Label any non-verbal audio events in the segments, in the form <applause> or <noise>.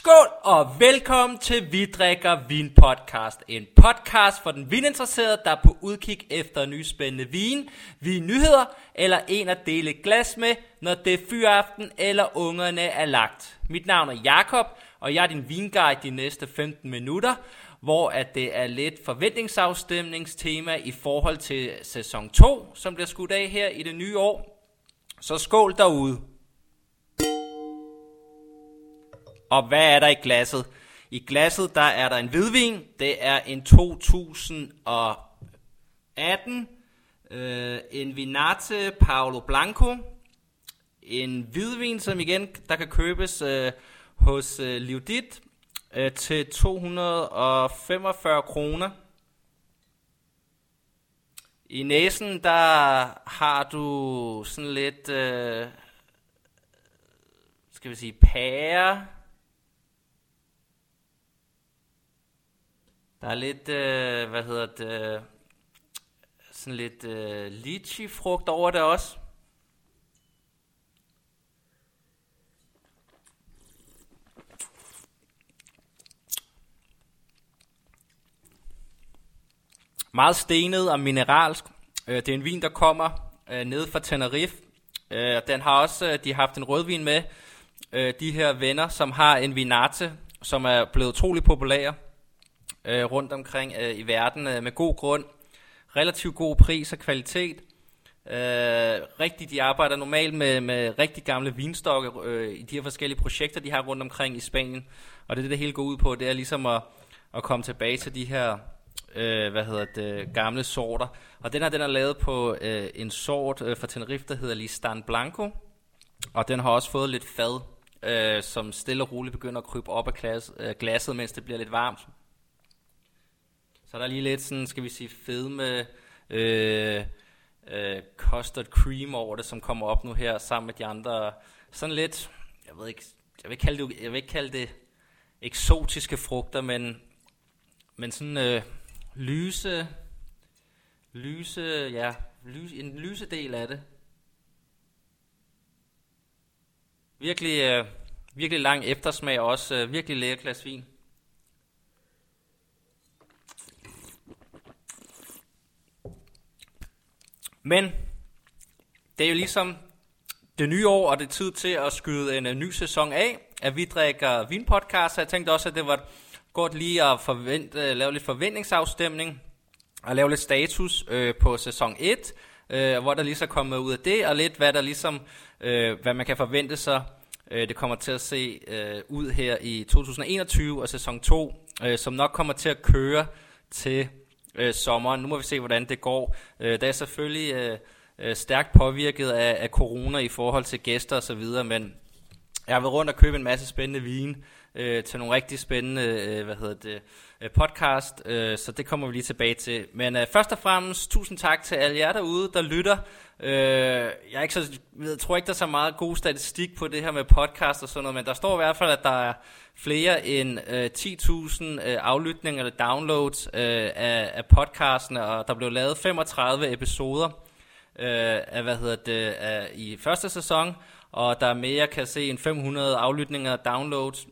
Skål og velkommen til Vi drikker vin podcast. En podcast for den vininteresserede, der er på udkig efter ny spændende vin, vinnyheder eller en at dele glas med, når det er fyraften eller ungerne er lagt. Mit navn er Jakob og jeg er din vinguide de næste 15 minutter, hvor at det er lidt forventningsafstemningstema i forhold til sæson 2, som bliver skudt af her i det nye år. Så skål derude. Og hvad er der i glasset? I glasset der er der en hvidvin. Det er en 2018. Øh, en Vinate Paolo Blanco. En hvidvin, som igen der kan købes øh, hos øh, Livdit øh, til 245 kroner. I næsen der har du sådan lidt, øh, skal vi sige, pære Der er lidt, øh, hvad hedder det, sådan lidt øh, lychee-frugt over det også. Meget stenet og mineralsk. Øh, det er en vin, der kommer øh, ned fra Tenerife. Øh, den har også, øh, de har haft en rødvin med. Øh, de her venner, som har en vinate, som er blevet utrolig populær øh, rundt omkring øh, i verden øh, med god grund. Relativt god pris og kvalitet. Øh, rigtig, de arbejder normalt med, med rigtig gamle vinstokke øh, i de her forskellige projekter, de har rundt omkring i Spanien. Og det er det, det hele går ud på, det er ligesom at, at komme tilbage til de her øh, hvad hedder det, gamle sorter. Og den her, den er lavet på øh, en sort øh, fra Tenerife, der hedder Listan Blanco. Og den har også fået lidt fad, øh, som stille og roligt begynder at krybe op af glas, øh, glasset, mens det bliver lidt varmt. Så er der lige lidt sådan, skal vi sige, fedme øh, øh, custard cream over det, som kommer op nu her sammen med de andre. Sådan lidt, jeg ved ikke, jeg vil ikke kalde det, jeg vil ikke kalde det eksotiske frugter, men, men sådan øh, lyse, lyse, ja, lyse, en lyse del af det. Virkelig, øh, virkelig lang eftersmag, og også øh, virkelig lækker glas vin. Men det er jo ligesom det nye år, og det er tid til at skyde en, øh, ny sæson af, at vi drikker vinpodcast. Så jeg tænkte også, at det var godt lige at forvente, øh, lave lidt forventningsafstemning og lave lidt status øh, på sæson 1, øh, hvor der lige så kommer ud af det, og lidt hvad der ligesom, øh, hvad man kan forvente sig, øh, det kommer til at se øh, ud her i 2021 og sæson 2, øh, som nok kommer til at køre til øh, sommeren. Nu må vi se, hvordan det går. Øh, der er selvfølgelig øh, øh, stærkt påvirket af, af corona i forhold til gæster og så videre, men jeg har været rundt og købe en masse spændende vin øh, til nogle rigtig spændende øh, hvad hedder det, øh, Øh, podcast, øh, så det kommer vi lige tilbage til. Men øh, først og fremmest, tusind tak til alle jer derude, der lytter. Øh, jeg, er ikke så, jeg tror ikke, der er så meget god statistik på det her med podcast og sådan noget, men der står i hvert fald, at der er flere end øh, 10.000 øh, aflytninger eller downloads øh, af, af podcasten, og der blev lavet 35 episoder øh, af, hvad hedder det, af, i første sæson, og der er mere, kan se, end 500 aflytninger og downloads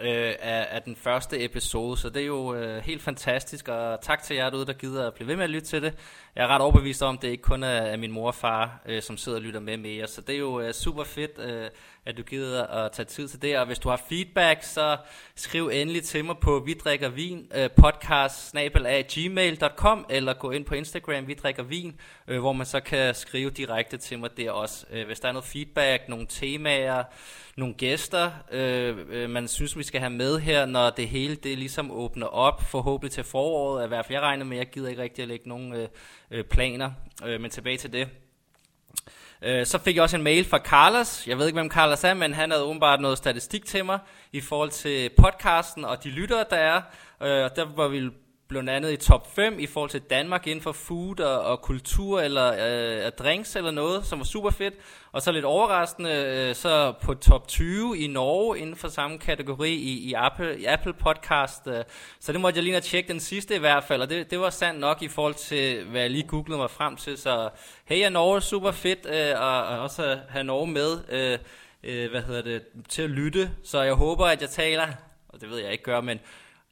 øh, af, af den første episode, så det er jo øh, helt fantastisk, og tak til jer derude, der gider at blive ved med at lytte til det. Jeg er ret overbevist om, at det ikke kun er, er min mor og far, øh, som sidder og lytter med mere, så det er jo øh, super fedt, øh, at du gider at tage tid til det, og hvis du har feedback, så skriv endelig til mig på vi drikker vin øh, podcast gmail.com eller gå ind på Instagram vi drikker vin, øh, hvor man så kan skrive direkte til mig der også. Øh, hvis der er noget feedback, nogle temaer, nogle gæster, øh, øh, man synes, vi skal have med her, når det hele det ligesom åbner op, forhåbentlig til foråret. I hvert fald jeg regner med, jeg gider ikke rigtig at lægge nogen øh, øh, planer, øh, men tilbage til det. Øh, så fik jeg også en mail fra Carlos. Jeg ved ikke, hvem Carlos er, men han havde åbenbart noget statistik til mig i forhold til podcasten og de lyttere, der er. Øh, der var vi blandt andet i top 5 i forhold til Danmark inden for food og, og kultur eller øh, drinks eller noget, som var super fedt. Og så lidt overraskende, øh, så på top 20 i Norge inden for samme kategori i, i, Apple, i Apple Podcast. Øh. Så det måtte jeg lige tjekke den sidste i hvert fald, og det, det var sandt nok i forhold til, hvad jeg lige googlede mig frem til. Så hey, er Norge super fedt, øh, og, og også have Norge med. Øh, øh, hvad hedder det, til at lytte, så jeg håber, at jeg taler, og det ved jeg ikke gør, men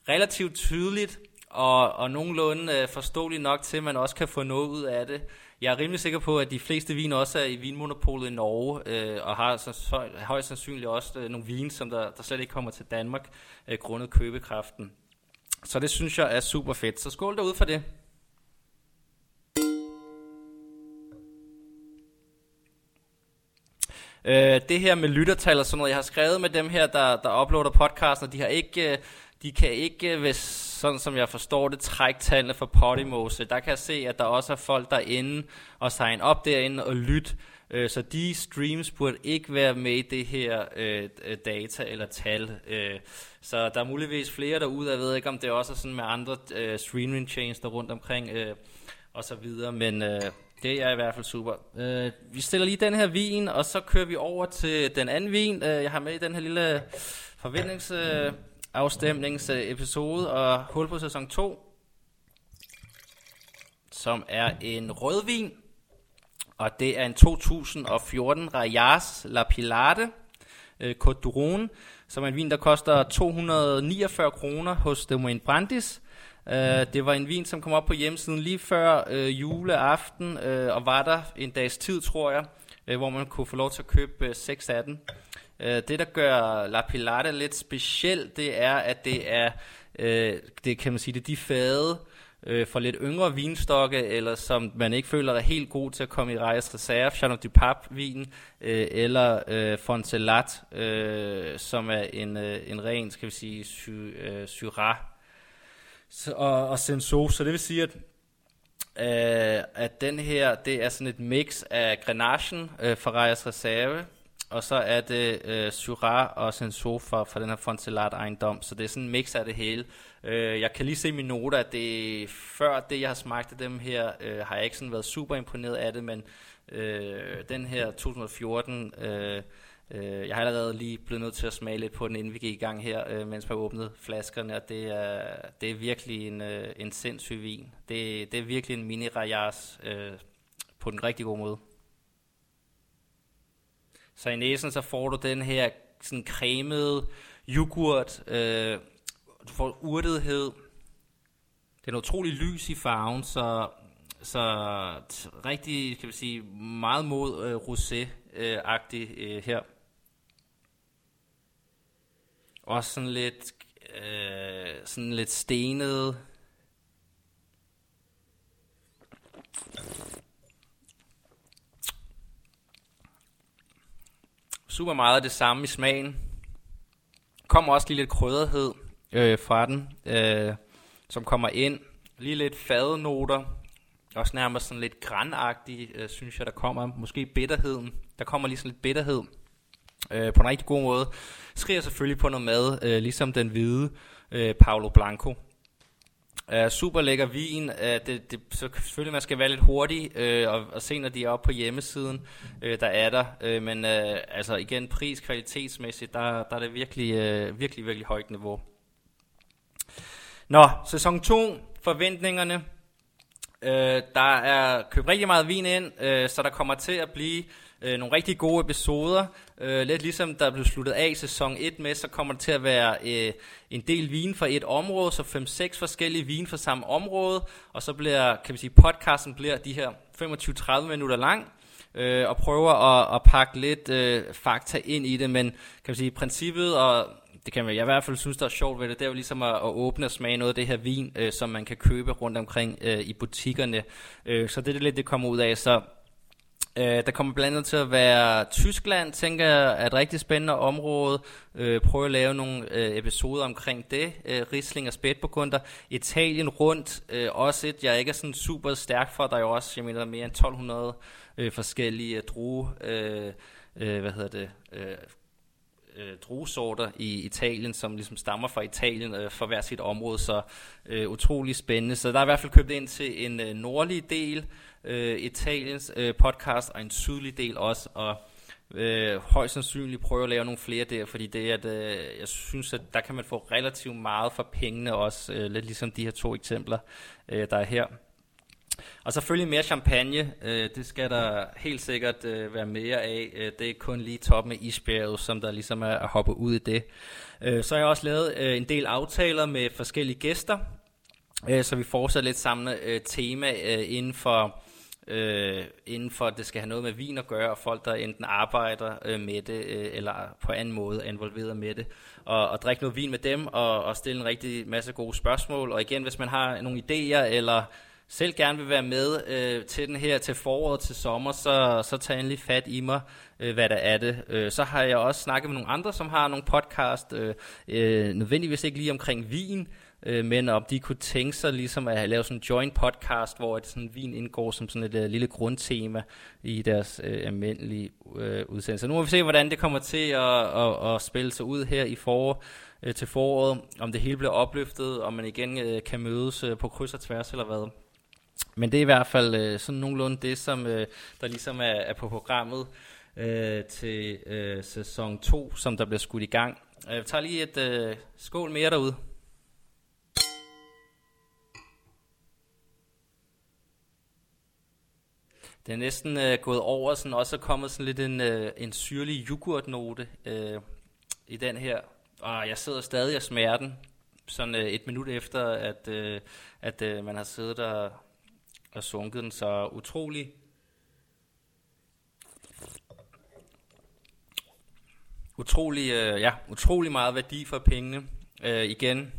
relativt tydeligt og, og nogenlunde øh, forståeligt nok til, at man også kan få noget ud af det. Jeg er rimelig sikker på, at de fleste vin også er i vinmonopolet i Norge, øh, og har så, højst sandsynligt også øh, nogle vin, som der, der slet ikke kommer til Danmark, øh, grundet købekraften. Så det synes jeg er super fedt. Så skål derude for det. Øh, det her med lyttertal og sådan noget, jeg har skrevet med dem her, der, der uploader podcasten, de har ikke, øh, de kan ikke, øh, hvis, sådan som jeg forstår det, træktallene for Podimose, der kan jeg se, at der også er folk derinde og sign op derinde og lytte. Øh, så de streams burde ikke være med i det her øh, øh, data eller tal. Øh, så der er muligvis flere derude, jeg ved ikke om det også er sådan med andre øh, streaming chains der rundt omkring øh, og så videre, men øh, det er i hvert fald super. Øh, vi stiller lige den her vin, og så kører vi over til den anden vin. Øh, jeg har med i den her lille afstemningsepisode og hul på sæson 2, som er en rødvin og det er en 2014 Rajas La Pilate øh, Côte d'Uron, som er en vin, der koster 249 kroner hos Demoin Brandis. Øh, det var en vin, som kom op på hjemmesiden lige før øh, juleaften, øh, og var der en dags tid, tror jeg, øh, hvor man kunne få lov til at købe øh, 6 af den. Øh, det, der gør La Pilata lidt speciel, det er, at det er, øh, det kan man sige, det er de fade, øh, for lidt yngre vinstokke, eller som man ikke føler er helt god til at komme i Reyes Reserve, Chateau du Pape vin, øh, eller øh, Fontelat, øh, som er en, øh, en ren, skal vi sige, sy, øh, Syrah så, og, og Senso. Så det vil sige, at øh, at den her, det er sådan et mix af Grenachen øh, fra Reyes Reserve, og så er det øh, Syrah og Senso fra, fra den her Fontelat ejendom, så det er sådan en mix af det hele. Øh, jeg kan lige se i mine noter, at det, før det, jeg har smagt af dem her, øh, har jeg ikke sådan været super imponeret af det, men øh, den her 2014, øh, øh, jeg har allerede lige blevet nødt til at smage lidt på den, inden vi gik i gang her, øh, mens man åbnede flaskerne, og det er, det er virkelig en, øh, en sindssyg vin. Det, det er virkelig en mini rayas øh, på den rigtig gode måde. Så i næsen så får du den her sådan cremede yoghurt, øh, du får urtethed. Den er utrolig lys i farven, så, så rigtig, kan vi sige, meget mod øh, rosé-agtig øh, øh, her. Også sådan lidt, øh, sådan lidt stenet. Super meget af det samme i smagen. Kommer også lige lidt krydderhed øh, fra den, øh, som kommer ind. Lige lidt fadenoter, også nærmest sådan lidt grænagtig, øh, synes jeg, der kommer. Måske bitterheden. Der kommer lige sådan lidt bitterhed øh, på en rigtig god måde. Skriger selvfølgelig på noget mad, øh, ligesom den hvide øh, Paolo Blanco. Uh, super lækker vin. Uh, det, det, så selvfølgelig man skal være lidt hurtig uh, og, og se når de er oppe på hjemmesiden, uh, der er der. Uh, men uh, altså igen pris kvalitetsmæssigt, der, der er det virkelig, uh, virkelig virkelig højt niveau. Nå, sæson 2, forventningerne. Uh, der er købt rigtig meget vin ind, uh, så der kommer til at blive øh, nogle rigtig gode episoder. Øh, lidt ligesom der blev sluttet af sæson 1 med, så kommer der til at være øh, en del vin fra et område, så 5-6 forskellige vin fra samme område, og så bliver, kan vi sige, podcasten bliver de her 25-30 minutter lang, øh, og prøver at, at pakke lidt øh, fakta ind i det, men kan vi sige, princippet og det kan man, jeg i hvert fald synes, der er sjovt ved det, det er jo ligesom at, at åbne og smage noget af det her vin, øh, som man kan købe rundt omkring øh, i butikkerne. Øh, så det er lidt, det kommer ud af. Så øh, der kommer blandt andet til at være Tyskland, tænker jeg, er et rigtig spændende område. Øh, prøve at lave nogle øh, episoder omkring det. Øh, Riesling og spætburgunder. Italien rundt, øh, også et, jeg ikke er sådan super stærk for. Der er jo også, jeg mener, mere end 1200 øh, forskellige øh, druge, øh, øh, hvad hedder det, øh, øh, druesorter i Italien, som ligesom stammer fra Italien øh, for hver sit område, så øh, utrolig spændende. Så der er i hvert fald købt ind til en øh, nordlig del øh, Italiens øh, podcast, og en sydlig del også, og øh, højst sandsynligt prøve at lave nogle flere der, fordi det er, at øh, jeg synes, at der kan man få relativt meget for pengene også, øh, lidt ligesom de her to eksempler, øh, der er her. Og selvfølgelig mere champagne, øh, det skal der helt sikkert øh, være mere af. Øh, det er kun lige toppen af isbjerget, som der ligesom er at hoppe ud i det. Øh, så har jeg også lavet øh, en del aftaler med forskellige gæster, øh, så vi fortsætter lidt samme øh, tema øh, inden for øh, inden for, at det skal have noget med vin at gøre, og folk, der enten arbejder øh, med det, øh, eller på anden måde er involveret med det, og, og drikke noget vin med dem, og, og stille en rigtig masse gode spørgsmål. Og igen, hvis man har nogle idéer, eller selv gerne vil være med øh, til den her til foråret til sommer, så, så tag endelig fat i mig, øh, hvad der er det. Øh, så har jeg også snakket med nogle andre, som har nogle podcast, øh, øh, nødvendigvis ikke lige omkring vin, øh, men om de kunne tænke sig ligesom at lave sådan en joint podcast, hvor et sådan vin indgår som sådan et uh, lille grundtema i deres uh, almindelige uh, udsendelse. Nu må vi se, hvordan det kommer til at, at, at spille sig ud her i forår uh, til foråret, om det hele bliver opløftet, om man igen uh, kan mødes uh, på kryds og tværs eller hvad. Men det er i hvert fald øh, sådan nogenlunde det, som øh, der ligesom er, er på programmet øh, til øh, sæson 2, som der bliver skudt i gang. Øh, jeg tager lige et øh, skål mere derude. Det er næsten øh, gået over, sådan også er kommet sådan lidt en, øh, en syrlig yoghurtnote øh, i den her. Og jeg sidder stadig og smager den, sådan øh, et minut efter, at, øh, at øh, man har siddet og, og sunket den. Så utrolig utrolig, øh, ja, utrolig meget værdi for pengene. Øh, igen,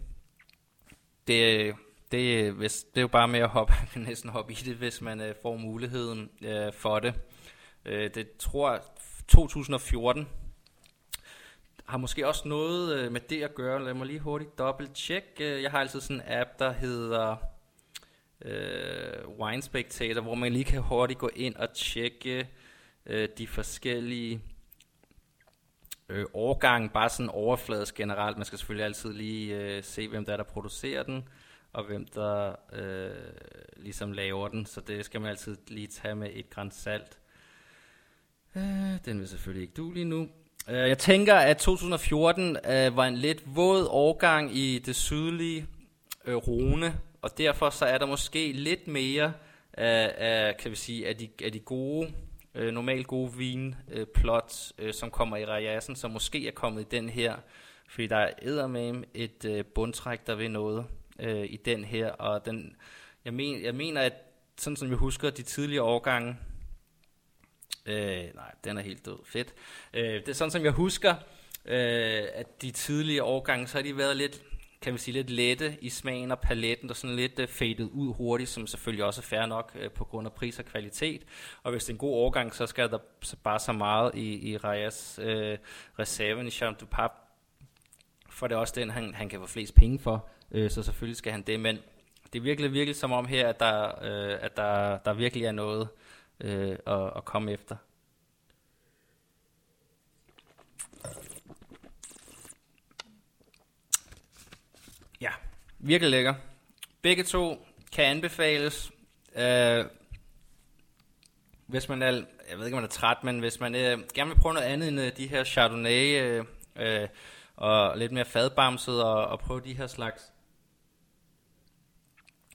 det, det, hvis, det er jo bare med at hoppe, <laughs> næsten hoppe i det, hvis man øh, får muligheden øh, for det. Øh, det tror 2014 har måske også noget øh, med det at gøre. Lad mig lige hurtigt dobbelt check. Øh, jeg har altid sådan en app, der hedder øh, Wine Spectator, hvor man lige kan hurtigt gå ind og tjekke øh, de forskellige øh, årgange, bare sådan overfladisk generelt. Man skal selvfølgelig altid lige øh, se, hvem der er, der producerer den og hvem der øh, ligesom laver den, så det skal man altid lige tage med et græns salt. Øh, den vil selvfølgelig ikke du lige nu. Øh, jeg tænker, at 2014 øh, var en lidt våd årgang i det sydlige øh, Rune, og derfor så er der måske lidt mere af, af kan vi sige, af de, af de gode, øh, normalt gode vinplots, øh, øh, som kommer i Rajassen, som måske er kommet i den her, fordi der er med et øh, bundtræk, der vil noget øh, i den her, og den, jeg, men, jeg mener, at sådan som jeg husker de tidligere årgange, øh, nej, den er helt død, fedt, øh, det er sådan som jeg husker, øh, at de tidligere årgange, så har de været lidt, kan vi sige, lidt lette i smagen og paletten, der sådan lidt uh, fadet ud hurtigt, som selvfølgelig også er fair nok uh, på grund af pris og kvalitet. Og hvis det er en god årgang, så skal der så bare så meget i, i Rajas uh, øh, reserven i Champ du Pape, for det er også den, han, han kan få flest penge for øh, så selvfølgelig skal han det, men det er virkelig, virkelig som om her, at der, øh, at der, der virkelig er noget øh, at, at komme efter. Ja, virkelig lækker. Begge to kan anbefales. Øh, hvis man er, jeg ved ikke om man er træt, men hvis man øh, gerne vil prøve noget andet end øh, de her Chardonnay øh, øh, og lidt mere fadbamset og, og prøve de her slags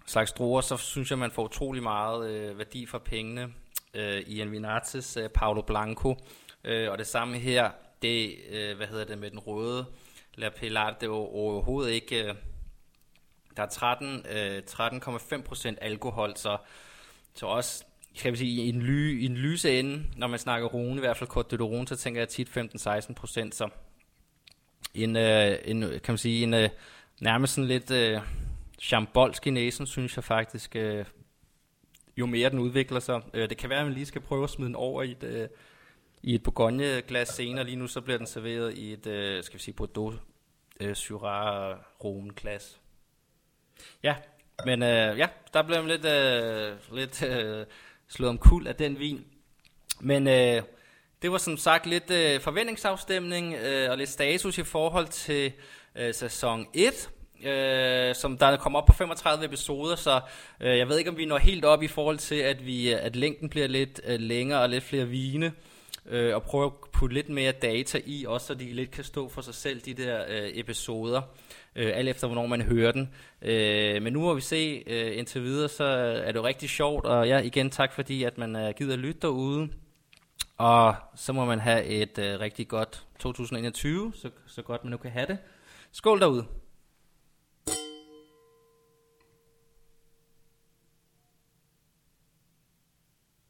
slags druer, så synes jeg, man får utrolig meget øh, værdi for pengene øh, i Envinatis øh, Paolo Blanco. Øh, og det samme her, det, øh, hvad hedder det med den røde La Pilar, det er overhovedet ikke... Øh, der er 13, øh, 13,5% alkohol, så, så også kan vi sige, i en, ly, i en lyse ende, når man snakker rune, i hvert fald Côte de Rune, så tænker jeg tit 15-16%, så en, øh, en, kan man sige, en, øh, nærmest sådan lidt... Øh, chambolsk i næsen, synes jeg faktisk, øh, jo mere den udvikler sig. Øh, det kan være, at man lige skal prøve at smide den over i et, øh, i et Bourgogne-glas senere. Lige nu så bliver den serveret i et, øh, skal vi sige, Bordeaux øh, Syrah Rune-glas. Ja, men øh, ja, der blev lidt, øh, lidt øh, slået om kul af den vin. Men øh, det var som sagt lidt øh, forventningsafstemning øh, og lidt status i forhold til øh, sæson 1 øh, som der kommer op på 35 episoder, så øh, jeg ved ikke, om vi når helt op i forhold til, at vi at længden bliver lidt øh, længere og lidt flere vine øh, og prøve at putte lidt mere data i, også så de lidt kan stå for sig selv, de der øh, episoder, øh, alt efter hvornår man hører den. Øh, men nu må vi se øh, indtil videre, så er det jo rigtig sjovt, og ja, igen tak fordi, at man øh, gider lytte derude. Og så må man have et øh, rigtig godt 2021, så, så godt man nu kan have det. Skål derude!